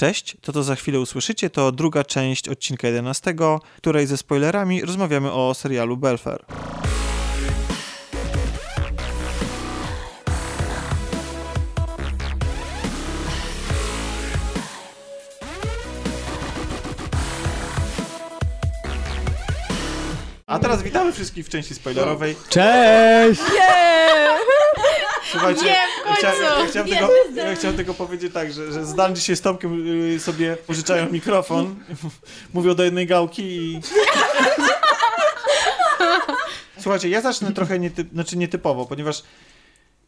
Cześć, to to za chwilę usłyszycie, to druga część odcinka 11, w której ze spoilerami rozmawiamy o serialu Belfer. A teraz witamy wszystkich w części spoilerowej. Cześć! Słuchajcie, Nie, w ja chciałem, końcu. ja chciałem, Nie, bez ja chciałem tylko powiedzieć tak, że, że Zdan dzisiaj z Tomkiem y, sobie pożyczają mikrofon, mówią do jednej gałki i... Słuchajcie, ja zacznę trochę nietyp, znaczy nietypowo, ponieważ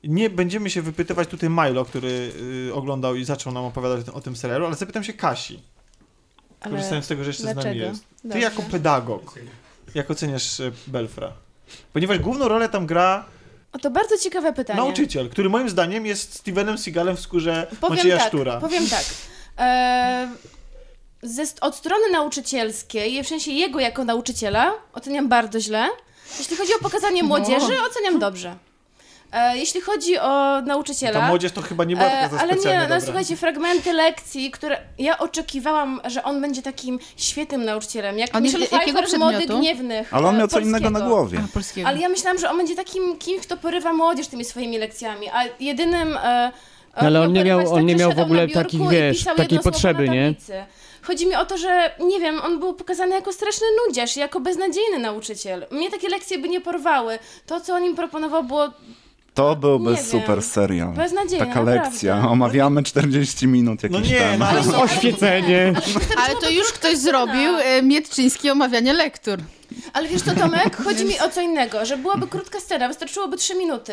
nie będziemy się wypytywać tutaj Milo, który y, oglądał i zaczął nam opowiadać o tym, serialu, ale zapytam się Kasi, korzystając z tego, że jeszcze z nami dlaczego? jest. Ty Dobrze. jako pedagog, jak oceniasz y, Belfra? Ponieważ główną rolę tam gra O, to bardzo ciekawe pytanie. Nauczyciel, który moim zdaniem jest Stevenem Seagalem w skórze Powiem Macieja tak, Sztura. powiem tak. E, ze, od strony nauczycielskiej, w sensie jego jako nauczyciela, oceniam bardzo źle. Jeśli chodzi o pokazanie młodzieży, oceniam dobrze. E, jeśli chodzi o nauczyciela... Ta młodzież to chyba nie była taka E, za ale nie, no dobra. słuchajcie, fragmenty lekcji, które ja oczekiwałam, że on będzie takim świetnym nauczycielem, jak On Michel Pfeiffer z Mody przedmiotu? Gniewnych Ale on e, miał co innego na polskiego. głowie. A, polskiego. Ale ja myślałam, że on będzie takim kimś, kto porywa młodzież tymi swoimi lekcjami, a jedynym... E, No ale on nie miał- on nie miał w ogóle takich, i wiesz, pisał takiej potrzeby, nie? Chodzi mi o to, że nie wiem, on był pokazany jako straszny nudziarz, jako beznadziejny nauczyciel. Mnie takie lekcje by nie porwały. To, co on im proponował, było To byłby Nie super wiem. serial. beznadziejne. Taka naprawdę. lekcja. Omawiamy 40 minut jakiś No nie, temat. no ale są- Oświecenie! Ale to już ktoś zrobił e, Mietczyński omawianie lektur. Ale wiesz co, Tomek? Chodzi mi o co innego, że byłaby krótka scena, wystarczyłoby trzy minuty.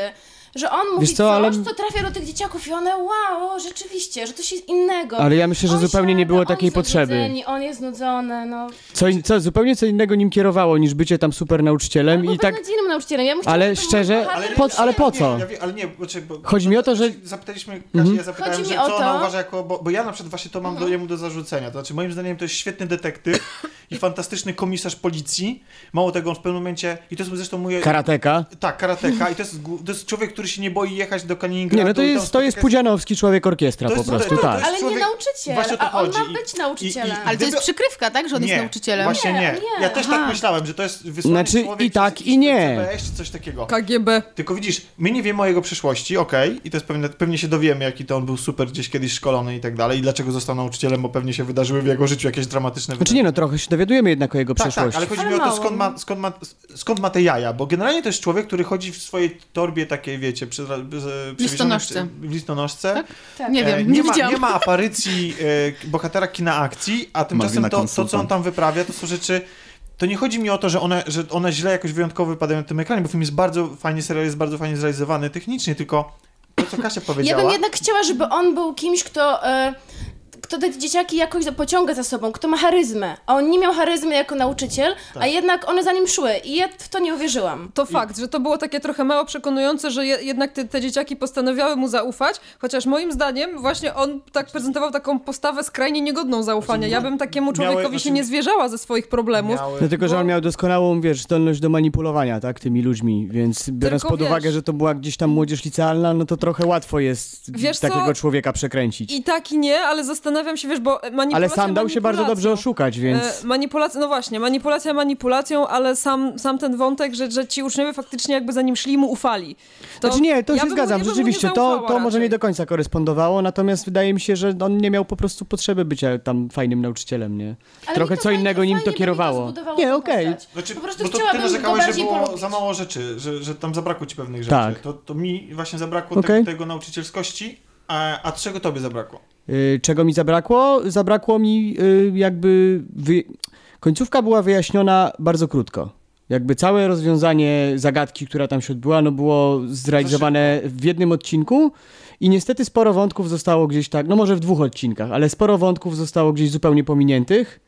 Że on mówi Wiesz co, coś, ale- co trafia do tych dzieciaków i one, wow, rzeczywiście, że to się innego. Ale ja myślę, że On zupełnie nie siada, było oni takiej są potrzeby. znudzeni, On jest znudzony, no. Co, in- co, zupełnie co innego nim kierowało niż bycie tam super nauczycielem Był i tak... beznadziejnym nauczycielem. Ja Ale żeby to był szczerze, bohater po- ale po co? Nie, ja wie, ale nie, znaczy, bo, Chodzi mi o to, że- Zapytaliśmy Kasię, Mhm. ja zapytałem, Chodzi że mi o co ona to- uważa jako... Bo, bo ja na przykład właśnie to mam do, jemu do zarzucenia. To znaczy moim zdaniem to jest świetny detektyw i fantastyczny komisarz policji. Mało tego, on w pewnym momencie... I to jest zresztą mój... Karateka. Tak, karateka. I to jest, to jest człowiek, który się nie boi jechać do Kaliningradu. Nie, no to i jest, to jest Pudzianowski, człowiek orkiestra To po jest- prostu, to- to- tak. jest- Ale nie człowiek- nauczyciel, Właśnie o to a on ma I- być nauczycielem. i- Ale to jest przykrywka, tak? Że on nie, jest nauczycielem. Właśnie nie. Nie, nie. Ja też tak Aha. myślałem, że to jest wysłany Znaczy, człowiek i tak, i nie. CBS czy coś takiego. KGB. Tylko widzisz, my nie wiemy o jego przeszłości, okej, i to jest pewnie, pewnie się dowiemy, jaki to on był super gdzieś kiedyś szkolony i tak dalej, i dlaczego został nauczycielem, bo pewnie się wydarzyły w jego życiu jakieś dramatyczne Znaczy nie no, trochę się dowiadujemy jednak o jego tak, przeszłości. tak, ale chodzi Ale mi o to, skąd ma, skąd, ma, skąd ma te jaja, bo generalnie to jest człowiek, który chodzi w swojej torbie takiej, wiecie, przy, Listonoszce. w listonoszce. Tak? Tak. Nie E, wiem, nie, nie ma, widziałam. nie ma aparycji e, bohatera kina akcji, a tymczasem to, to, co on tam wyprawia, to są rzeczy... To nie chodzi mi o to, że one, że one źle jakoś wyjątkowo wypadają na tym ekranie, bo film jest bardzo fajnie, serial jest bardzo fajnie zrealizowany technicznie, tylko to, co Kasia Ja powiedziała... bym jednak chciała, żeby on był kimś, kto, e, kto te dzieciaki jakoś pociąga za sobą, kto ma charyzmę. A on nie miał charyzmy jako nauczyciel, a Tak. jednak one za nim szły. I ja w to nie uwierzyłam. To fakt, że to było takie trochę mało przekonujące, że je, jednak te, te dzieciaki postanowiały mu zaufać, chociaż moim zdaniem właśnie on tak prezentował taką postawę skrajnie niegodną zaufania. Ja bym takiemu Znaczy, Miały- człowiekowi się znaczy- nie zwierzała ze swoich problemów. Miały... Dlatego, że on miał doskonałą, wiesz, zdolność do manipulowania, tak, tymi ludźmi, więc biorąc Tylko pod wiesz- uwagę, że to była gdzieś tam młodzież licealna, no to trochę łatwo jest Wiesz co? takiego człowieka przekręcić. I tak i nie, ale zastanawiam się, wiesz, bo manipulacja Ale sam dał się bardzo dobrze oszukać, więc... E, manipulacja, no właśnie, manipulacja manipulacją, ale sam, sam ten wątek, że, że ci uczniowie faktycznie jakby za nim szli mu ufali. To Znaczy nie, to ja się zgadzam, mu nie rzeczywiście, to, to może nie do końca korespondowało, natomiast wydaje mi się, że on nie miał po prostu potrzeby bycia tam fajnym nauczycielem, nie? Ale Trochę to co fajnie- innego nim to kierowało. zbudowało Nie, tę okej. postać. Znaczy, Po prostu bo to ty narzekałeś, że bardziej było polubić. za mało rzeczy, że, że tam zabrakło ci pewnych rzeczy. Tak. To, to mi właśnie zabrakło te, tego nauczycielskości, a, a czego tobie zabrakło? Y, Czego mi zabrakło? Zabrakło mi y, jakby... Wy... Końcówka była wyjaśniona bardzo krótko. Jakby całe rozwiązanie zagadki, która tam się odbyła, no było zrealizowane w jednym odcinku i niestety sporo wątków zostało gdzieś tak, no może w dwóch odcinkach, ale sporo wątków zostało gdzieś zupełnie pominiętych.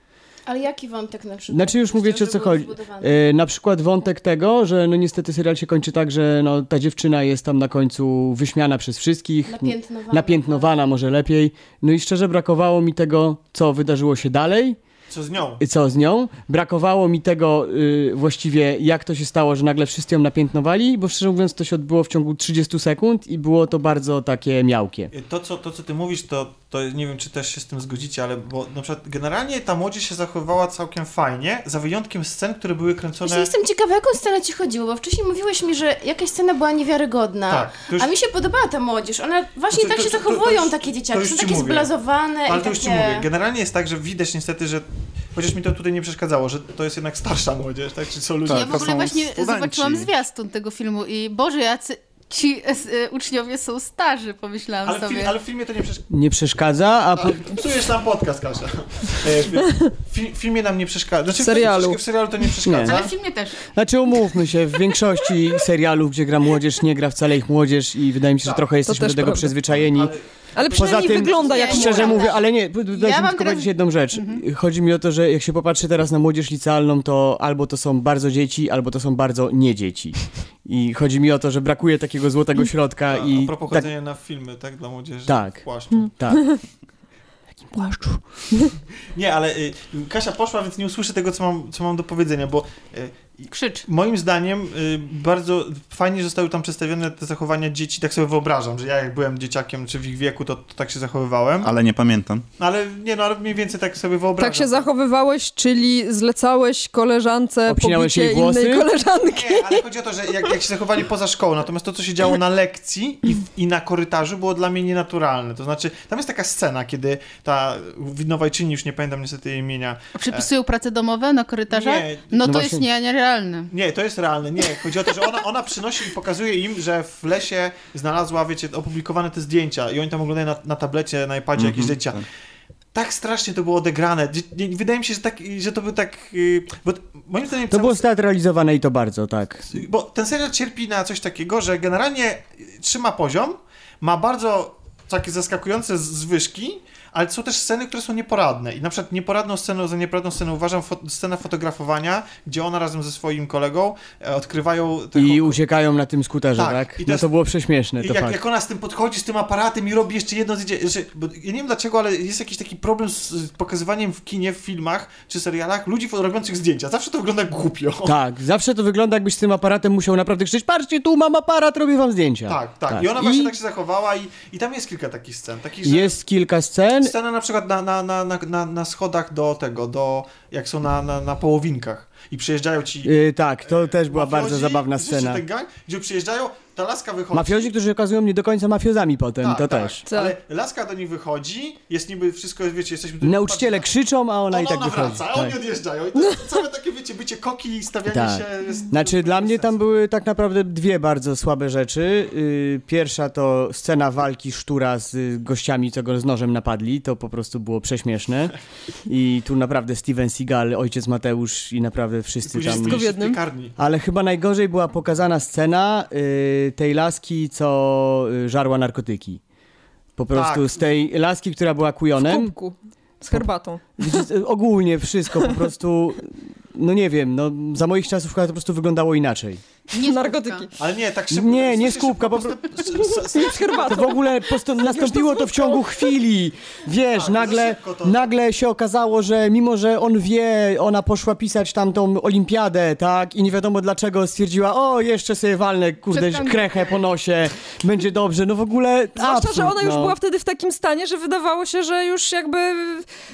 Ale jaki wątek na przykład? Znaczy już mówicie o co chodzi. E, na przykład wątek tego, że no niestety serial się kończy tak, że no, ta dziewczyna jest tam na końcu wyśmiana przez wszystkich. Napiętnowana. Napiętnowana może lepiej. No i szczerze brakowało mi tego, co wydarzyło się dalej. Co z nią? i co z nią. Brakowało mi tego y, właściwie, jak to się stało, że nagle wszyscy ją napiętnowali, bo szczerze mówiąc to się odbyło w ciągu 30 sekund i było to bardzo takie miałkie. To co, to, co ty mówisz, to to nie wiem, czy też się z tym zgodzicie, ale bo na przykład generalnie ta młodzież się zachowywała całkiem fajnie, za wyjątkiem scen, które były kręcone... Właśnie jestem ciekawa, jaką scenę ci chodziło, bo wcześniej mówiłeś mi, że jakaś scena była niewiarygodna. Tak, już- A mi się podobała ta młodzież. One właśnie To- tak to- się to- zachowują, takie to dzieciaki. już Są ci takie mówię. zblazowane Ale i to już ci takie... mówię. Generalnie jest tak, że widać niestety, że chociaż mi to tutaj nie przeszkadzało, że to jest jednak starsza młodzież, tak? Czy są ludzie... Tak, ja w ogóle właśnie studenci. zobaczyłam zwiastun tego filmu i Boże, jacy ci e, uczniowie są starzy, pomyślałam Ale w, sobie. film, ale w filmie to nie przeszkadza. Nie przeszkadza, a po... Psujesz nam podcast, Kasia. E, w, fi- w filmie nam nie przeszkadza. Znaczy, W serialu. W serialu to nie przeszkadza. Ale w filmie też. Znaczy umówmy się, w większości serialów, gdzie gra młodzież, nie gra wcale ich młodzież i wydaje mi się, że Tak, trochę jesteśmy do tego prawda. przyzwyczajeni. Ale, Ale Poza przynajmniej tym- wygląda jak Szczerze mówię, ale nie, dajcie mi mam tylko teraz- powiedzieć jedną rzecz. Chodzi mi o to, że jak się popatrzy teraz na młodzież licealną, to albo to są bardzo dzieci, albo to są bardzo nie dzieci. I chodzi mi o to, że brakuje takiego złotego środka a, i a propos tak, chodzenia na filmy, tak? Dla młodzieży Tak. w płaszczu. tak. Jakim płaszczu? Nie, ale y, Kasia poszła, więc nie usłyszę tego, co mam, co mam do powiedzenia, bo y, Krzycz. moim zdaniem y, bardzo fajnie zostały tam przedstawione te zachowania dzieci, tak sobie wyobrażam, że ja jak byłem dzieciakiem, czy w ich wieku, to, to tak się zachowywałem. Ale nie pamiętam. Ale nie, no ale mniej więcej tak sobie wyobrażam. Tak się zachowywałeś, czyli zlecałeś koleżance Obcinałeś pobicie jej włosy? innej koleżanki. Nie, ale chodzi o to, że jak, jak się zachowali poza szkołą, natomiast to, co się działo na lekcji i, i na korytarzu, było dla mnie nienaturalne. To znaczy, tam jest taka scena, kiedy ta widnowajczyni, już nie pamiętam niestety jej imienia. Przepisują prace domowe na korytarzach? Nie, no no to właśnie- jest nie, nierealne. Nie, to jest realne. Nie, chodzi o to, że ona, ona przynosi i pokazuje im, że w lesie znalazła, wiecie, opublikowane te zdjęcia i oni tam oglądają na, na tablecie, na iPadzie jakieś Mhm, zdjęcia. tak. Tak strasznie to było odegrane. Wydaje mi się, że, tak, że to był tak... yy, Bo moim zdaniem To było steatralizowane i to bardzo, tak. Bo ten serial cierpi na coś takiego, że generalnie trzyma poziom, ma bardzo takie zaskakujące zwyżki, ale są też sceny, które są nieporadne. I na przykład nieporadną sceną za nieporadną scenę uważam fo- scenę fotografowania, gdzie ona razem ze swoim kolegą e, odkrywają... taką- I uciekają na tym skuterze, Tak, tak? i to No to było prześmieszne, I to jak, jak ona z tym podchodzi, z tym aparatem i robi jeszcze jedno zdjęcie, bo ja nie wiem dlaczego, ale jest jakiś taki problem z pokazywaniem w kinie, w filmach czy serialach ludzi robiących zdjęcia. Zawsze to wygląda głupio. Tak, zawsze to wygląda jakbyś z tym aparatem musiał naprawdę krzyczeć, patrzcie tu mam aparat, robię wam zdjęcia. Tak, tak. I ona właśnie tak się zachowała i, i tam jest kilka takich scen. Takich, że Jest kilka scen, Scena na przykład na, na, na, na, na, schodach do tego, do, jak są na, na, na połowinkach i przyjeżdżają ci Yy, tak, to też była mafiozi, bardzo zabawna scena. ten gang, gdzie przyjeżdżają, ta laska wychodzi. Mafiozi, którzy okazują nie do końca mafiozami potem, tak, to tak, też. Tak. Ale laska do nich wychodzi, jest niby wszystko, wiecie, jesteśmy... tu- Nauczyciele patrz- krzyczą, a ona, ona, i tak ona wychodzi. wraca, a Tak. oni odjeżdżają. I to jest całe takie, wiecie, bycie koki i stawianie Tak. się... Jest, Znaczy, dla mnie tam były tak naprawdę dwie bardzo słabe rzeczy. Yy, Pierwsza to scena walki Sztura z y, gościami, co go z nożem napadli. To po prostu było prześmieszne. I tu naprawdę Steven Seagal, ojciec Mateusz i naprawdę wszyscy tam... Wszystko w jednym. Ale chyba najgorzej była pokazana scena y, tej laski, co y, żarła narkotyki. Po prostu Tak. z tej laski, która była W kujonem. kubku. Z herbatą. Wiecie, y, ogólnie wszystko po prostu, no nie wiem, no za moich czasów chyba to po prostu wyglądało inaczej. Nie Narkotyki. Ale nie, tak szybko... Nie, nie tak z kubka, po s- Z herbatą. To w ogóle posto- nastąpiło to w ciągu chwili. Wiesz, Tak, nagle, to- nagle się okazało, że mimo, że on wie, ona poszła pisać tamtą olimpiadę, tak, i nie wiadomo dlaczego stwierdziła, o, jeszcze sobie walnę, kurde, krechę po nosie, będzie dobrze, no w ogóle Zwłaszcza, absurd, że ona już no. była wtedy w takim stanie, że wydawało się, że już jakby...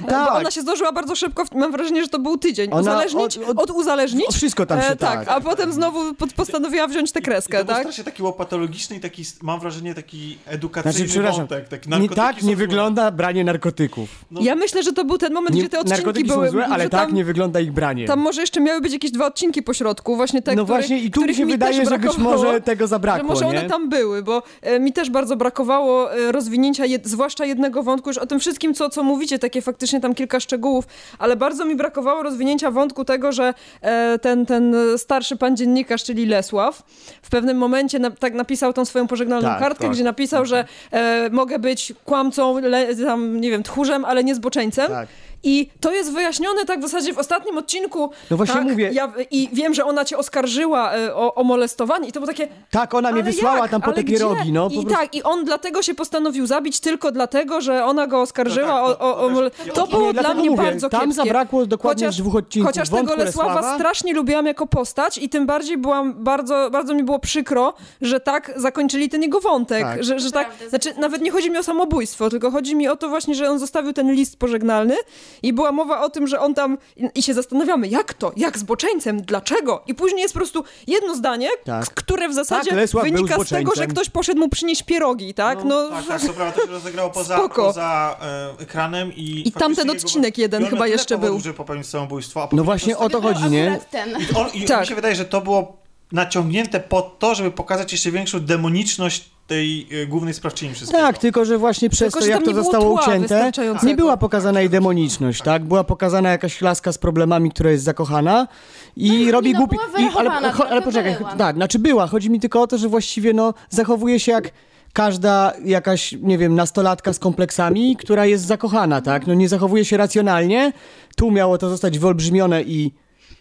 Tak. Bo ona się zdążyła bardzo szybko, mam wrażenie, że to był tydzień. Ona Uzależnić, od- od, od- uzależnić. O, wszystko tam się E, tak. tak, a potem znowu pod, postanowiła wziąć tę I kreskę, to tak? strasznie taki łopatologiczny i taki, mam wrażenie, taki edukacyjny Znaczy, przepraszam, wątek. Taki nie tak nie złe. wygląda branie narkotyków. No, Ja myślę, że to był ten moment, Nie, gdzie te odcinki narkotyki były... są złe, ale że tak tam, nie wygląda ich branie. Tam może jeszcze miały być jakieś dwa odcinki po środku, właśnie te, no właśnie i tu mi się mi wydaje, że być może tego zabrakło, że może nie? one tam były, bo e, mi też bardzo brakowało e, rozwinięcia, jed, zwłaszcza jednego wątku, już o tym wszystkim, co, co mówicie, takie faktycznie tam kilka szczegółów, ale bardzo mi brakowało rozwinięcia wątku tego, że e, ten, ten starszy pan dziennikarz, czyli Lesław, w pewnym momencie na, tak napisał tą swoją pożegnalną Tak, kartkę, tak. gdzie napisał, że e, mogę być kłamcą, le, tam, nie wiem, tchórzem, ale nie zboczeńcem. Tak. I to jest wyjaśnione tak w zasadzie w ostatnim odcinku. No właśnie tak, mówię. Ja, I wiem, że ona cię oskarżyła e, o, o molestowanie i to było takie... Tak, ona mnie wysłała jak? tam po Ale te pierogi, no. Po I prostu. tak, i on dlatego się postanowił zabić tylko dlatego, że ona go oskarżyła No tak, to- o, o, o to Nie, było dla mnie mówię, bardzo Tam kiepskie. zabrakło dokładnie Chociaż- z dwóch odcinków Chociaż tego Lesława Lesława. strasznie lubiłam jako postać i tym bardziej byłam bardzo, bardzo mi było przykro, że tak zakończyli ten jego wątek. Tak. Że, że tak, znaczy nawet nie chodzi mi o samobójstwo, tylko chodzi mi o to właśnie, że on zostawił ten list pożegnalny i była mowa o tym, że on tam i, się zastanawiamy, jak to, jak zboczeńcem, dlaczego? I później jest po prostu jedno zdanie, Tak. które w zasadzie Tak, wynika z tego, że ktoś poszedł mu przynieść pierogi, tak? No, Tak, tak, to prawda, to się rozegrało poza, Spoko. poza e, ekranem i... I tamten jego- odcinek jeden on miał chyba jeszcze powodów, był. żeby popełnić samobójstwo, a No właśnie o to chodzi, nie? ten. I, on, i Tak. mi się wydaje, że to było naciągnięte po to, żeby pokazać jeszcze większą demoniczność tej e, głównej sprawczyni wszystkiego. Tak, tylko że właśnie przez Tylko, to, jak to zostało ucięte, nie była pokazana jej demoniczność, tak? Była pokazana jakaś laska z problemami, która jest zakochana i robi no, głupi... i, ale, ale poczekaj, była. tak, znaczy była, chodzi mi tylko o to, że właściwie no zachowuje się jak każda jakaś, nie wiem, nastolatka z kompleksami, która jest zakochana, tak? No nie zachowuje się racjonalnie, tu miało to zostać wyolbrzymione i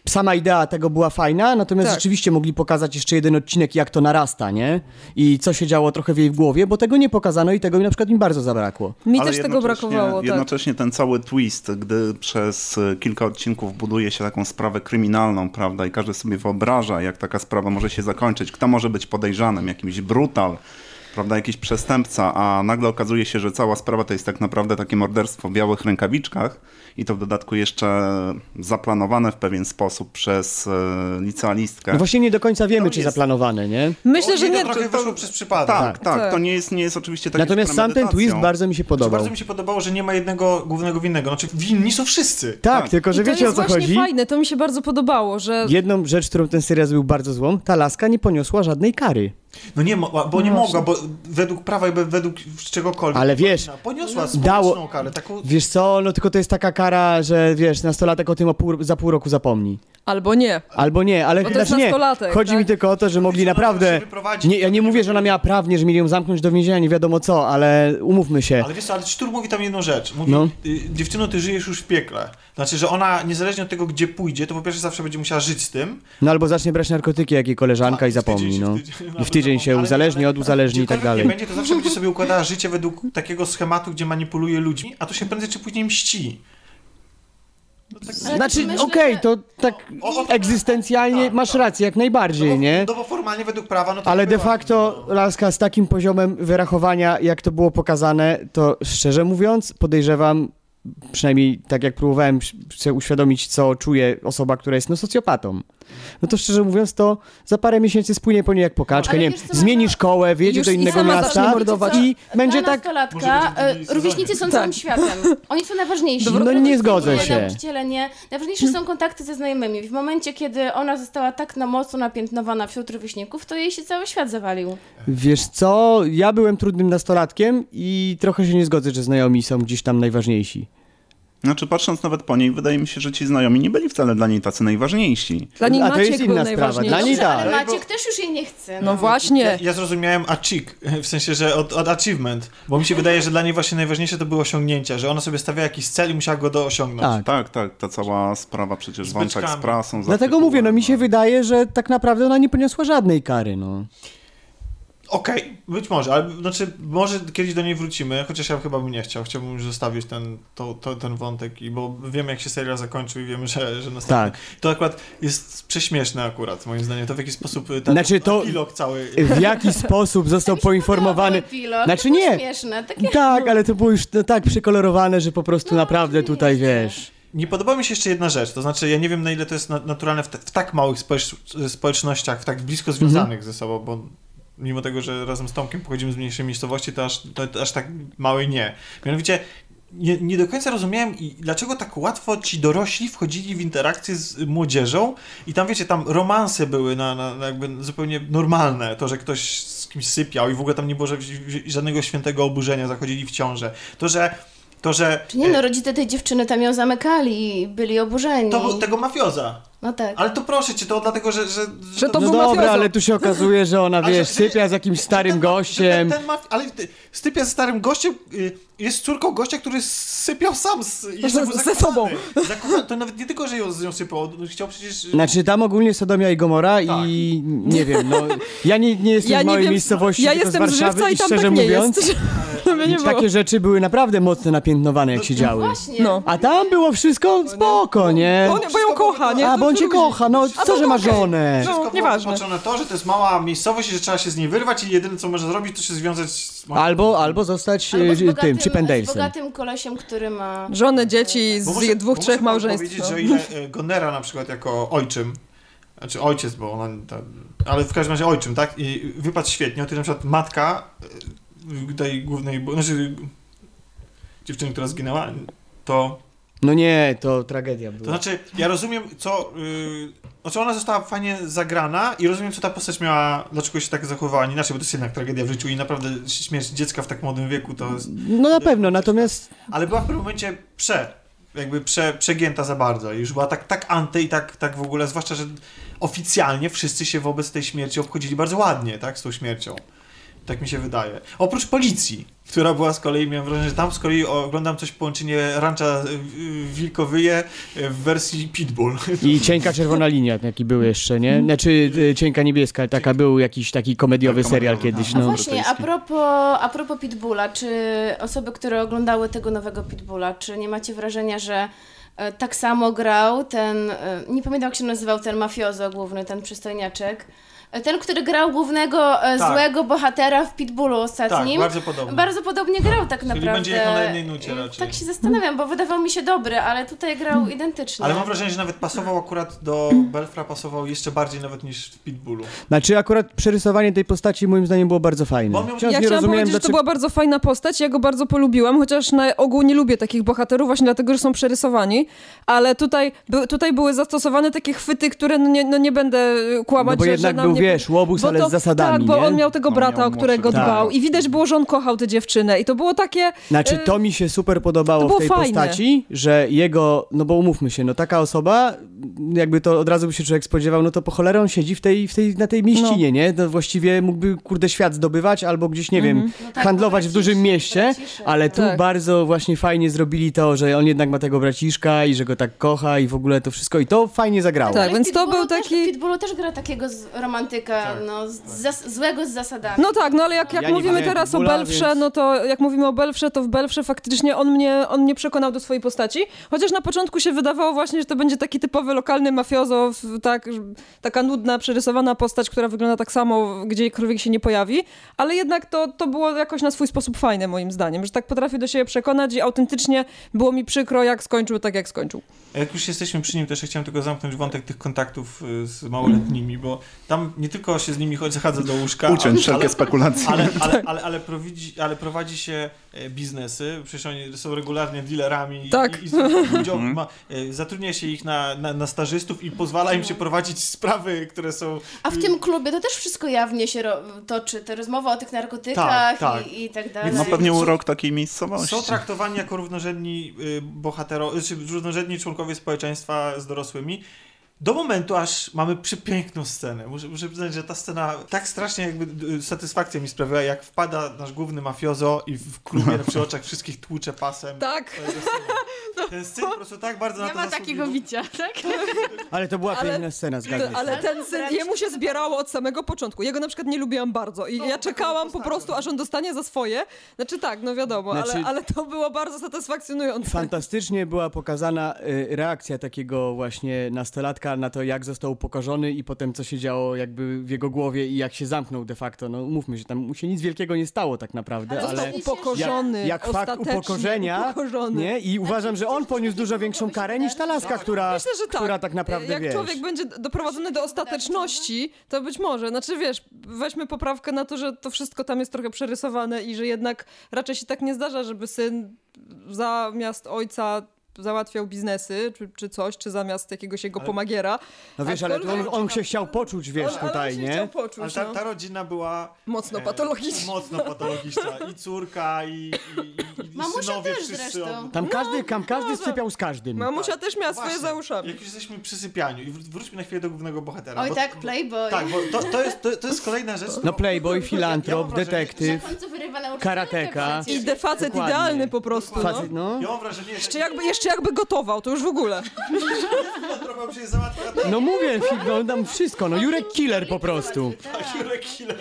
sama idea tego była fajna, natomiast Tak. rzeczywiście mogli pokazać jeszcze jeden odcinek, jak to narasta, nie? I co się działo trochę w jej głowie, bo tego nie pokazano i tego na przykład mi bardzo zabrakło. mi Ale też tego jednocześnie- brakowało. Tak. Jednocześnie ten cały twist, gdy przez e, kilka odcinków buduje się taką sprawę kryminalną, prawda, i każdy sobie wyobraża, jak taka sprawa może się zakończyć, kto może być podejrzanym, jakimś brutal, prawda, jakiś przestępca, a nagle okazuje się, że cała sprawa to jest tak naprawdę takie morderstwo w białych rękawiczkach i to w dodatku jeszcze zaplanowane w pewien sposób przez e, licealistkę. No właśnie nie do końca wiemy, To czy jest- zaplanowane, nie? Myślę, O, że to nie... trochę wyszło przez przypadek. tak, tak, Tak. to nie jest, nie jest oczywiście takie Natomiast sam ten twist bardzo mi się Znaczy, podobał. bardzo mi się podobało, że nie ma jednego głównego winnego. Znaczy winni są wszyscy. Tak, Tak. tylko że I to wiecie o jest co właśnie chodzi? fajne, to mi się bardzo podobało, że... Jedną rzecz, którą ten serial zrobił bardzo złą, ta laska nie poniosła żadnej kary. No nie, mo- bo nie No mogła, bo według prawa jakby według czegokolwiek. Ale wiesz, Poniosła dało- karę, taką... Wiesz co, no tylko to jest taka kara, że wiesz, nastolatek o tym o pół, za pół roku zapomni. Albo nie. Albo nie, ale Bo to jest znaczy nie. Chodzi tak? mi tylko o to, że mogli naprawdę... Nie, ja nie mówię, że ona miała prawnie, że mieli ją zamknąć do więzienia, nie wiadomo co, ale umówmy się. Ale wiesz co, ale Sztur mówi tam jedną rzecz. Mówi, No. y, dziewczyno, ty żyjesz już w piekle. Znaczy, że ona niezależnie od tego, gdzie pójdzie, to po pierwsze zawsze będzie musiała żyć z tym. No albo zacznie brać narkotyki, jak jej koleżanka Tak, i zapomni, się- no. w tydzień- się ale- uzależni, ale- od uzależni i tak dalej. nie będzie, to zawsze będzie sobie układała życie według takiego schematu, gdzie manipuluje ludźmi, a to się prędzej czy później mści. No tak, Znaczy, okej, że- to tak O, o, egzystencjalnie tak, masz tak. rację, jak no najbardziej, bo, nie? No bo formalnie według prawa, no to Ale de facto no. laska z takim poziomem wyrachowania, jak to było pokazane, to szczerze mówiąc, podejrzewam, przynajmniej tak jak próbowałem sobie uświadomić, co czuje osoba, która jest no, socjopatą. No to szczerze mówiąc, to za parę miesięcy spłynie po niej jak po kaczkę, Ale nie wiem, zmieni no- szkołę, wyjedzie do innego miasta i będzie tak... nastolatka, e, rówieśnicy są sezonie. całym Tak. światem. Oni są najważniejsi. No nie zgodzę się. Nauczyciele nie. Najważniejsze są kontakty ze znajomymi. W momencie, kiedy ona została tak na mocno napiętnowana wśród rówieśników, to jej się cały świat zawalił. Wiesz co, ja byłem trudnym nastolatkiem i trochę się nie zgodzę, że znajomi są gdzieś tam najważniejsi. Znaczy, patrząc nawet po niej, wydaje mi się, że ci znajomi nie byli wcale dla niej tacy najważniejsi. Dla niej A to Maciek jest był inna sprawa. Dla niej Dobrze, tak. ale Maciek bo- też już jej nie chce. No Ja, właśnie. ja zrozumiałem achiek, w sensie, że od, od achievement, bo mi się wydaje, że dla niej właśnie najważniejsze to były osiągnięcia, że ona sobie stawiała jakiś cel i musiała go do osiągnąć. Tak. Tak, tak, ta cała sprawa przecież wątek z prasą. Dlatego mówię, no mi się zatytułowana. wydaje, że tak naprawdę ona nie poniosła żadnej kary, no. Okej, być może, ale znaczy, może kiedyś do niej wrócimy, chociaż ja chyba bym nie chciał. Chciałbym już zostawić ten, to, to, ten wątek, i bo wiemy, jak się serial zakończył i wiemy, że, że następny. Tak. To akurat jest prześmieszne akurat, moim zdaniem. To w jaki sposób y, ten Znaczy, to- epilog cały... W jaki sposób został poinformowany... Epilog. Znaczy nie. śmieszne. Takie... Tak, ale to było już no, tak przykolorowane, że po prostu No, naprawdę tutaj, wiesz... Nie podoba mi się jeszcze jedna rzecz, to znaczy ja nie wiem na ile to jest na, naturalne w, te, w tak małych społecz, społecznościach, w tak blisko związanych ze sobą, bo mimo tego, że razem z Tomkiem pochodzimy z mniejszej miejscowości, to aż, to, aż tak małej nie. Mianowicie nie, nie do końca rozumiałem, i dlaczego tak łatwo ci dorośli wchodzili w interakcję z młodzieżą i tam wiecie, tam romanse były na, na, na jakby zupełnie normalne, to, że ktoś z kimś sypiał i w ogóle tam nie było żadnego świętego oburzenia, zachodzili w ciążę. To, że to, że Czy nie, no rodzice tej dziewczyny tam ją zamykali i byli oburzeni. to tego mafioza. No tak. Ale to proszę cię, to dlatego, że... Że, Że to No był dobra, mafiozo. ale tu się okazuje, że ona, wiesz, sypia z jakimś starym ten, gościem. Ten, ten maf... Ale ty, stypia ze starym gościem y, jest córką gościa, który sypiał sam z, Ze zakochany. sobą. Zakochany. To nawet nie tylko, że ją, z nią sypał, on chciał przecież... Znaczy tam ogólnie Sodomia i Gomora i nie wiem, no ja nie, nie jestem Ja z nie małej wiem, miejscowości, ja jestem z z Warszawy Żywca i i tam szczerze tak mówiąc, jest. Nie takie rzeczy były naprawdę mocno napiętnowane jak się działy. Właśnie. No. A tam było wszystko spoko, nie? On, bo ją kocha, nie? Bo on cię kocha, no co, że ma żonę? No, Wszystko było nieważne. na to, że to jest mała miejscowość i że trzeba się z niej wyrwać i jedyne co może zrobić to się związać z... Albo, albo zostać Albo z e, bogatym, tym, Chipem z Dalesem. bogatym kolesiem, który ma... Żonę, dzieci z muszę- dwóch, trzech małżeństw. powiedzieć, no. że o ile e, Gonera na przykład jako ojczym, znaczy ojciec, bo ona, ta, ale w każdym razie ojczym, tak? I wypadł świetnie, o tyle na przykład matka e, tej głównej, bo- znaczy dziewczyny, która zginęła, to, No nie, to tragedia to była. znaczy ja rozumiem, co, yy, znaczy ona została fajnie zagrana i rozumiem, co ta postać miała, dlaczego się tak zachowała, inaczej, bo to jest jednak tragedia w życiu i naprawdę śmierć dziecka w tak młodym wieku to jest No na pewno, natomiast ale była w pewnym momencie prze, jakby prze, przegięta za bardzo i już była tak, tak anty i tak, tak w ogóle, zwłaszcza, że oficjalnie wszyscy się wobec tej śmierci obchodzili bardzo ładnie, tak, z tą śmiercią. Tak mi się wydaje. Oprócz policji, która była z kolei, miałem wrażenie, że tam z kolei oglądam coś połączenie Rancha y, y, Wilkowyje y, w wersji Pitbull. i cienka czerwona linia, taki był jeszcze, nie? Znaczy e, cienka niebieska, taka był jakiś taki komediowy Tak, serial komediowy, kiedyś, A no. właśnie, a propos, a propos Pitbulla, czy osoby, które oglądały tego nowego Pitbulla, czy nie macie wrażenia, że e, tak samo grał ten, e, nie pamiętam jak się nazywał ten mafiozo główny, ten przystojniaczek, ten, który grał głównego e, Tak. złego bohatera w Pitbullu Tak, ostatnim. bardzo podobnie. Bardzo podobnie grał tak naprawdę. będzie jechał na jednej nucie I raczej. Tak się zastanawiam, bo wydawał mi się dobry, ale tutaj grał identycznie. Ale mam wrażenie, że nawet pasował akurat do Belfra, pasował jeszcze bardziej nawet niż w Pitbullu. Znaczy akurat przerysowanie tej postaci moim zdaniem było bardzo fajne. Bo miał- Ja chciałam rozumiałem, powiedzieć, że to dlaczego... była bardzo fajna postać, ja go bardzo polubiłam, chociaż na ogół nie lubię takich bohaterów właśnie dlatego, że są przerysowani, ale tutaj, by, tutaj były zastosowane takie chwyty, które no nie, no nie będę kłamać, No bo że, jednak że na wiesz, łobuz, ale to- z zasadami, Tak, bo nie? on miał tego brata, miał o którego dbał brata. i widać było, że on kochał tę dziewczynę i to było takie... Znaczy, Y, to mi się super podobało było w tej fajne. postaci, że jego, no bo umówmy się, no taka osoba, jakby to od razu by się człowiek spodziewał, no to po cholerę on siedzi w tej, w tej, na tej mieścinie, nie? No właściwie mógłby, kurde, świat zdobywać albo gdzieś, nie wiem, No tak, handlować w dużym mieście, braciszek. ale tu Tak. bardzo właśnie fajnie zrobili to, że on jednak ma tego braciszka i że go tak kocha i w ogóle to wszystko i to fajnie zagrało. Tak, Ale w więc to Pitbullu był też, taki- W Pitbullu też gra takiego z romantyka, Tak, no, z, zas, złego z zasadami. No tak, no ale jak, jak Ja mówimy teraz o Belfrze, więc- no to jak mówimy o Belfrze, to w Belfrze faktycznie on mnie, on mnie przekonał do swojej postaci. Chociaż na początku się wydawało właśnie, że to będzie taki typowy lokalny mafiozo, tak, taka nudna, przerysowana postać, która wygląda tak samo, gdziekolwiek się nie pojawi. Ale jednak to, to było jakoś na swój sposób fajne moim zdaniem, że tak potrafił do siebie przekonać i autentycznie było mi przykro, jak skończył tak, jak skończył. Jak już jesteśmy przy nim, też chciałem tylko zamknąć wątek tych kontaktów y, z małoletnimi, bo tam nie tylko się z nimi chodzi, zachadza do łóżka, Uciąć wszelkie ale, spekulacje. ale, ale, ale, ale, prowadzi, ale prowadzi się e, biznesy, przecież oni są regularnie dealerami Tak. i, i, i ludziom ma, e, zatrudnia się ich na, na, na stażystów i pozwala im się prowadzić sprawy, które są... A w tym klubie to też wszystko jawnie się toczy, te rozmowy o tych narkotykach Tak, tak. I, i tak dalej. Więc No pewnie urok takiej miejscowości. Są traktowani jako równorzędni y, bohaterowie, czy równorzędni członkowie społeczeństwa z dorosłymi. Do momentu, aż mamy przepiękną scenę. Muszę, muszę przyznać, że ta scena tak strasznie jakby y, satysfakcję mi sprawiła, jak wpada nasz główny mafiozo i w klubie przy oczach wszystkich tłucze pasem. Tak. Ten syn po prostu tak bardzo na Nie to ma zasługiwał. takiego bicia, tak? Ale to była Ale- piękna scena, zgadzam się. Ale ten syn, jemu się zbierało od samego początku. Jego na przykład nie lubiłam bardzo i ja czekałam po prostu, aż on dostanie za swoje. Znaczy tak, no wiadomo, Znaczy- ale, ale to było bardzo satysfakcjonujące. Fantastycznie była pokazana y, reakcja takiego właśnie nastolatka na to, jak został upokorzony i potem co się działo jakby w jego głowie i jak się zamknął de facto. No umówmy się, tam mu się nic wielkiego nie stało tak naprawdę, Ale ale... został upokorzony. Jak, jak fakt ostatecznie upokorzenia, upokorzony. nie? I uważam, że on poniósł dużo większą karę niż ta laska, która, Myślę, że tak. która tak naprawdę, Jak wiesz... człowiek będzie doprowadzony do ostateczności, to być może. Znaczy wiesz, weźmy poprawkę na to, że to wszystko tam jest trochę przerysowane i że jednak raczej się tak nie zdarza, żeby syn zamiast ojca załatwiał biznesy, czy, czy coś, czy zamiast jakiegoś jego pomagiera. No wiesz, ale on, on się chciał poczuć, wiesz, on, ale tutaj, on się nie? chciał Ale poczuć, ta, no. ta rodzina była Mocno e, patologiczna. Mocno patologiczna. I córka, i, i, i, i Mamusia synowie też wszyscy. zresztą. Tam każdy, tam każdy sypiał z każdym. Mamusia też miała swoje tak. Właśnie, za uszami. Jak już jesteśmy przy sypianiu i wr- wróćmy na chwilę do głównego bohatera. Oj bo- tak, Playboy. Tak, bo to, to, jest, to, to jest kolejna rzecz. No playboy, Ja filantrop, Że detektyw. Karateka. I de facet Dokładnie. idealny po prostu, no. Facet, no. Ja mam wrażenie, że Jeszcze jakby, jeszcze jakby gotował, to już w ogóle. trochę się załatwia No mówię, film, no tam wszystko, no Jurek Killer po prostu. Tak. Jurek Killer.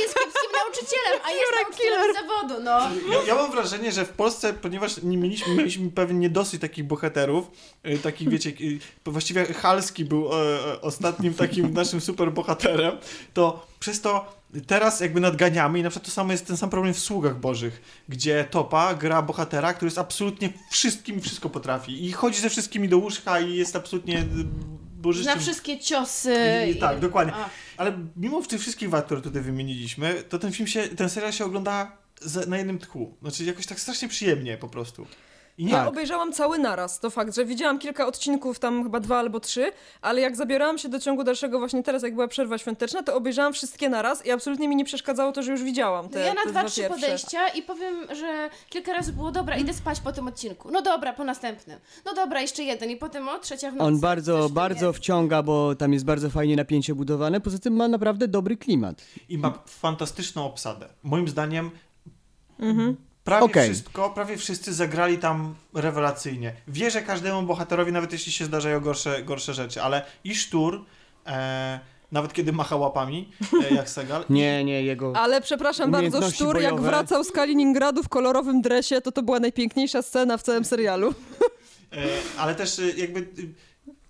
Jest kiepskim nauczycielem, a jest nauczycielem zawodu, no. Ja, ja mam wrażenie, że w Polsce, ponieważ nie mieliśmy, mieliśmy pewien niedosyt takich bohaterów, y, takich wiecie, y, właściwie Halski był e, e, ostatnim takim naszym super bohaterem, to przez to teraz jakby nadganiamy i na przykład to samo jest ten sam problem w Sługach Bożych, gdzie Topa gra bohatera, który jest absolutnie wszystkim i wszystko potrafi i chodzi ze wszystkimi do łóżka i jest absolutnie bożycznym. Zna wszystkie ciosy. I, tak, dokładnie. A. Ale mimo tych wszystkich wad, które tutaj wymieniliśmy, to ten film się, ten serial się ogląda na jednym tchu. Znaczy jakoś tak strasznie przyjemnie po prostu. I nie, Ja Tak. obejrzałam cały naraz, to fakt, że widziałam kilka odcinków, tam chyba dwa albo trzy, ale jak zabierałam się do ciągu dalszego właśnie teraz, jak była przerwa świąteczna, to obejrzałam wszystkie naraz i absolutnie mi nie przeszkadzało to, że już widziałam te, ja na te dwa, dwa trzy pierwsze. podejścia i powiem, że kilka razy było dobra, idę spać po tym odcinku. No dobra, po następnym. No dobra, jeszcze jeden i potem o trzecia w nocy. On bardzo, bardzo wciąga, bo tam jest bardzo fajnie napięcie budowane. Poza tym ma naprawdę dobry klimat. I ma fantastyczną obsadę. Moim zdaniem prawie Okej. wszystko, prawie wszyscy zagrali tam rewelacyjnie. Wierzę każdemu bohaterowi, nawet jeśli się zdarzają gorsze, gorsze rzeczy, ale i Sztur, e, nawet kiedy macha łapami, e, jak Segal, Nie, nie, jego... Ale przepraszam bardzo, Sztur, jak bojowe. wracał z Kaliningradu w kolorowym dresie, to to była najpiękniejsza scena w całym serialu. E, ale też e, jakby e,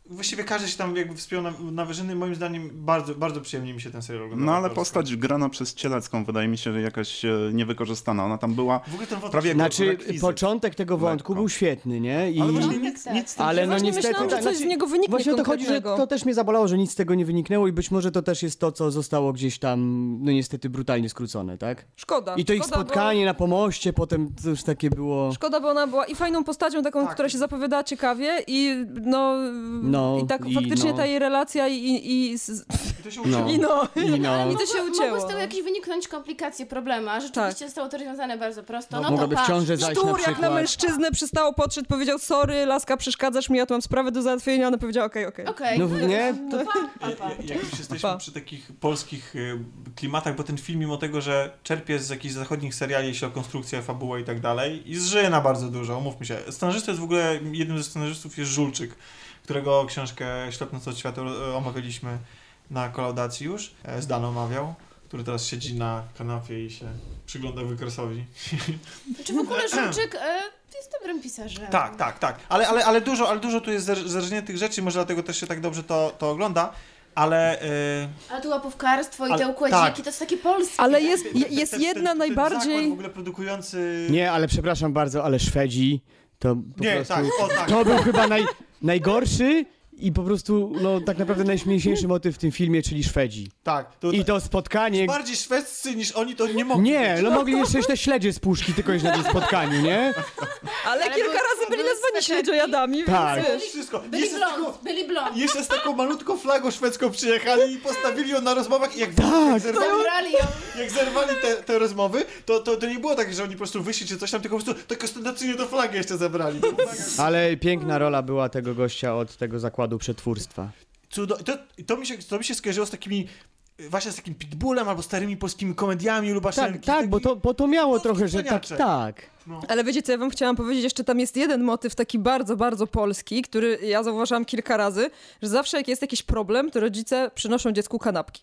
właściwie każdy się tam jakby wspiął na, na wyżyny. Moim zdaniem bardzo, bardzo przyjemnie mi się ten serial oglądał. No ale postać grana przez Cielecką wydaje mi się, że jakaś e, niewykorzystana. Ona tam była W ogóle ten wątek prawie Znaczy, początek tego wątku Lekko. był świetny, nie? I... Ale właśnie No, nic, tak, nic z tym Ale no Właśnie niestety... myślałam, że coś z niego wyniknie Właśnie o to chodzi, że to też mnie zabolało, że nic z tego nie wyniknęło i być może to też jest to, co zostało gdzieś tam, no niestety brutalnie skrócone, tak? Szkoda. I to ich szkoda, spotkanie na pomoście potem to już takie było... Bo, szkoda, bo ona była i fajną postacią, taką, Tak. która się zapowiadała ciekawie i no... No, I tak i faktycznie no. ta jej relacja i... i, i, to się No. ucięło. i no... I no. Ale I to się mogły- ucięło, Mogły z tego no. jakieś wyniknąć komplikacje, problemy, a rzeczywiście Tak. zostało to rozwiązane bardzo prosto. No, No, to mogłaby w patrz. ciąży zajść na Sztur, jak na mężczyznę przystało, podszedł, powiedział sorry, laska, przeszkadzasz mi, ja tu mam sprawę do załatwienia, ona powiedziała okej, okej. Okej. No nie? To... Pa, pa. Ja- Jak już jesteśmy Pa. przy takich polskich y, klimatach, bo ten film, mimo tego, że czerpie z jakichś zachodnich seriali, jeśli o konstrukcję, fabułę i tak dalej, i zżyje na bardzo dużo, umówmy się. Scenarzysta jest w ogóle, jednym ze scenarzystów jest Żulczyk, którego książkę Ślepnąc od świata e, omawialiśmy na kolaudacji już. E, Z omawiał, który teraz siedzi na kanapie i się przygląda wykresowi. Czy w ogóle Żulczyk e, jest dobrym pisarzem? Tak, tak, tak. Ale, ale, ale, dużo, ale dużo tu jest zer- zerżniętych rzeczy, może dlatego też się tak dobrze to, to ogląda, ale... y, Ale tu łapówkarstwo i Ale- te układziki, tak. to jest takie polskie. Ale jest, Ten- ten- jest ten- jedna ten- ten najbardziej... zakład w ogóle produkujący... Nie, ale przepraszam bardzo, ale Szwedzi to po Nie, prostu... tak, o tak. To był chyba naj, najgorszy i po prostu, no tak naprawdę najśmieszniejszy motyw w tym filmie, czyli Szwedzi. tak. To, I to spotkanie... Bardziej szwedzcy niż oni to nie mogli. Nie, no mogli jeszcze te śledzie z puszki tylko już na tym spotkaniu, nie? Ale Ale kilka były- razy byli nazwani śledziojadami, Tak. więc wiesz. Wszystko. Byli Jeszcze z, taką, blond, byli blond. jeszcze z taką malutką flagą szwedzką przyjechali i postawili ją na rozmowach i jak, jak Tak. zerwali, Zabrali ją. jak zerwali te, te rozmowy, to, to, to nie było tak, że oni po prostu wyszli czy coś tam, tylko po prostu tak ostentacyjnie do flagi jeszcze zabrali. Ale piękna rola była tego gościa od tego zakładu przetwórstwa. Cudo... To, to, mi się, to mi się skojarzyło z takimi właśnie z takim pitbullem albo starymi polskimi komediami lubaszenki. Tak, tak, bo to, bo to miało No, trochę, że tak, tak. Ale wiecie, co ja wam chciałam powiedzieć? Jeszcze tam jest jeden motyw taki bardzo, bardzo polski, który ja zauważyłam kilka razy, że zawsze jak jest jakiś problem, to rodzice przynoszą dziecku kanapki.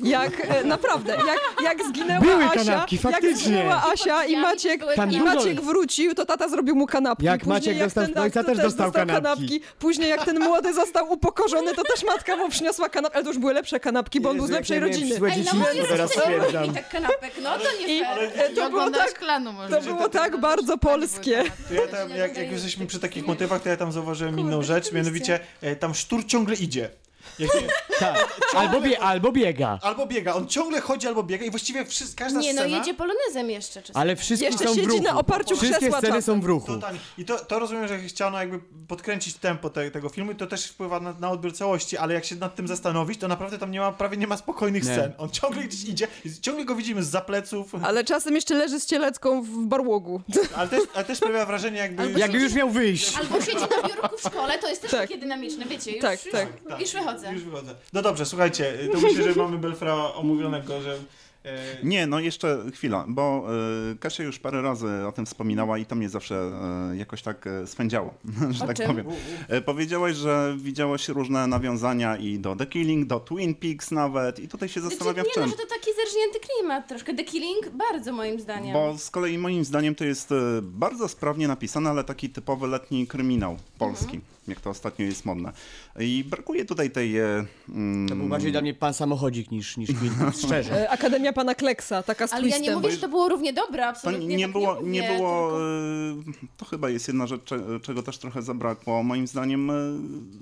Jak, e, naprawdę, jak, jak zginęła Były Asia, kanapki, jak faktycznie. zginęła Asia i Maciek, i Maciek wrócił, to tata zrobił mu kanapki. Jak Później Maciek dostał ten, ojca, to też dostał kanapki. Później jak ten młody został upokorzony, to też matka mu przyniosła kanapki, ale to już były lepsze kanapki, bo on był z lepszej rodziny. złe Ej, no dzieciństwo, moje teraz stwierdzam. i tak kanapek, no to nie I fair. e, to było tak, klanu może. to było tak bardzo polskie. To ja tam, jak, jak jesteśmy przy takich motywach, to ja tam zauważyłem inną rzecz, mianowicie e, tam sztur ciągle idzie. Jak nie, Tak. Albo, bie, albo biega. albo biega, on ciągle chodzi albo biega i właściwie wszystko, każda Nie, no scena... jedzie polonezem jeszcze czasem. Ale wszystkie Jeszcze są w siedzi ruchu. na oparciu Wszystkie sceny czasem. są w ruchu. Totalnie. I to, to rozumiem, że chciano jakby podkręcić tempo te, tego filmu i to też wpływa na, na odbiór całości, ale jak się nad tym zastanowić, to naprawdę tam nie ma, prawie nie ma spokojnych Nie. scen. On ciągle gdzieś idzie, ciągle go widzimy z zapleców, Ale czasem jeszcze leży z cielecką w barłogu. ale też, ale też sprawia wrażenie jakby... Albo Jakby już miał wyjść. Albo siedzi na biurku w szkole, to jest też Tak. takie dynamiczne, wiecie, już, Tak, już, tak. już wychodzę. Już wychodzę. No dobrze, słuchajcie, to myślę, że mamy Belfra omówionego, że... E, Nie, no jeszcze chwila, bo y, Kasia już parę razy o tym wspominała i to mnie zawsze y, jakoś tak y, swędziało, że O tak czym? powiem. Y, powiedziałaś, że widziałaś różne nawiązania i do The Killing, do Twin Peaks nawet i tutaj się Znaczy, zastanawiam nie w czym. no, że to taki zerżnięty klimat troszkę. The Killing bardzo moim zdaniem. Bo z kolei moim zdaniem to jest y, bardzo sprawnie napisane, ale taki typowy letni kryminał polski, jak to ostatnio jest modne. I brakuje tutaj tej... y, mm, To był bardziej dla mnie pan samochodzik niż, niż Twin Peaks, szczerze. E, Akademia pana Kleksa, taka z Ale ja nie twistem. mówię, że to było równie dobre, To absolutnie nie tak było, nie, nie mówię, było tylko- y, to chyba jest jedna rzecz, cze- czego też trochę zabrakło, moim zdaniem,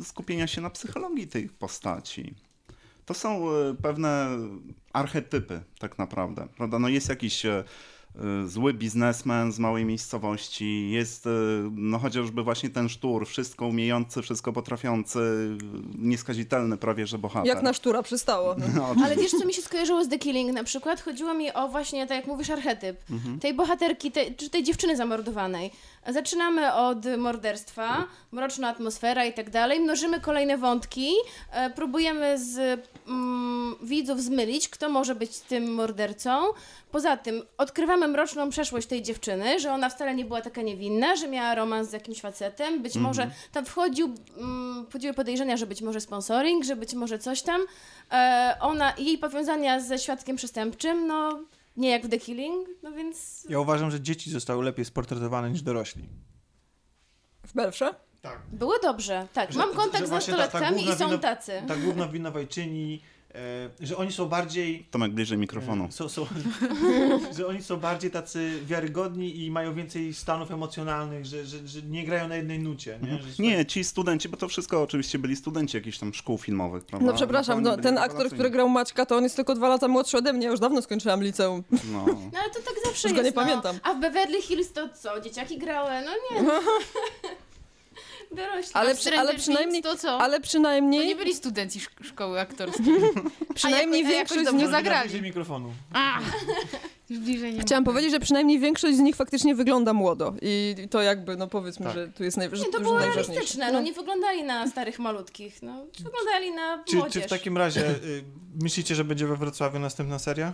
skupienia się na psychologii tej postaci. To są pewne archetypy, tak naprawdę, prawda? No jest jakiś zły biznesmen z małej miejscowości, jest y, no chociażby właśnie ten sztur, wszystko umiejący, wszystko potrafiący, y, nieskazitelny prawie, że bohater. Jak na sztura przystało. No, Ale wiesz, co mi się skojarzyło z The Killing na przykład? Chodziło mi o właśnie, tak jak mówisz, archetyp. Tej bohaterki, tej, czy tej dziewczyny zamordowanej. Zaczynamy od morderstwa, mroczna atmosfera i tak dalej. Mnożymy kolejne wątki, e, próbujemy z mm, widzów zmylić, kto może być tym mordercą. Poza tym odkrywamy mroczną przeszłość tej dziewczyny, że ona wcale nie była taka niewinna, że miała romans z jakimś facetem. Być może tam wchodził, mm, wchodziły podejrzenia, że być może sponsoring, że być może coś tam. E, ona, jej powiązania ze świadkiem przestępczym, no nie jak w The Killing, no więc... ja uważam, że dzieci zostały lepiej sportretowane niż dorośli. W Belfrze? Tak. Było dobrze, tak. Mam kontakt z nastolatkami i są tacy. Ta główna winowajczyni, że oni są bardziej... Tomek bliżej mikrofonu. E, Są, są, że oni są bardziej tacy wiarygodni i mają więcej stanów emocjonalnych, że, że, że nie grają na jednej nucie. Nie, że Nie, ci studenci, bo to wszystko oczywiście byli studenci jakichś tam szkół filmowych, prawda? No przepraszam, no, ten aktor, który grał Maćka, to on jest tylko dwa lata młodszy ode mnie, ja już dawno skończyłam liceum. No. No ale to tak zawsze Już go jest, nie no. pamiętam. A w Beverly Hills to co? Dzieciaki grały? No nie. Dorośli. Ale, w przy, ale przynajmniej, to co? ale To nie przynajmniej, byli studenci szk- szkoły aktorskiej. przynajmniej jako- większość z nich... zagrali. Mikrofonu. A, Chciałam powiedzieć, że przynajmniej większość z nich faktycznie wygląda młodo i to jakby, no powiedzmy, Tak. że tu jest, naj, że Nie, to było najważniejsze. realistyczne, no nie wyglądali na starych malutkich, no. Wyglądali na Czy, młodzież. czy w takim razie y, myślicie, że będzie we Wrocławiu następna seria?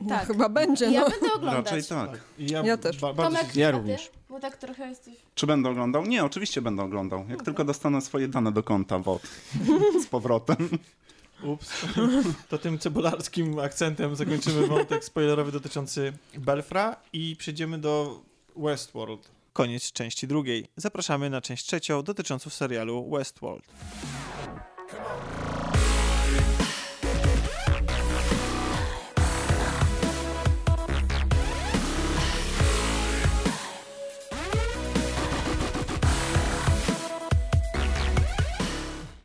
No, Tak. chyba będzie, Ja no. będę oglądać. Raczej tak. I Ja też. Ba, bardzo Tomek. Ja również. Bo tak trochę jesteś... Czy będę oglądał? Nie, oczywiście będę oglądał. Jak tylko dostanę swoje dane do konta WOT z powrotem. Ups. To tym cebularskim akcentem zakończymy wątek spoilerowy dotyczący Belfra i przejdziemy do Westworld. Koniec części drugiej. Zapraszamy na część trzecią dotyczącą serialu Westworld. Come on.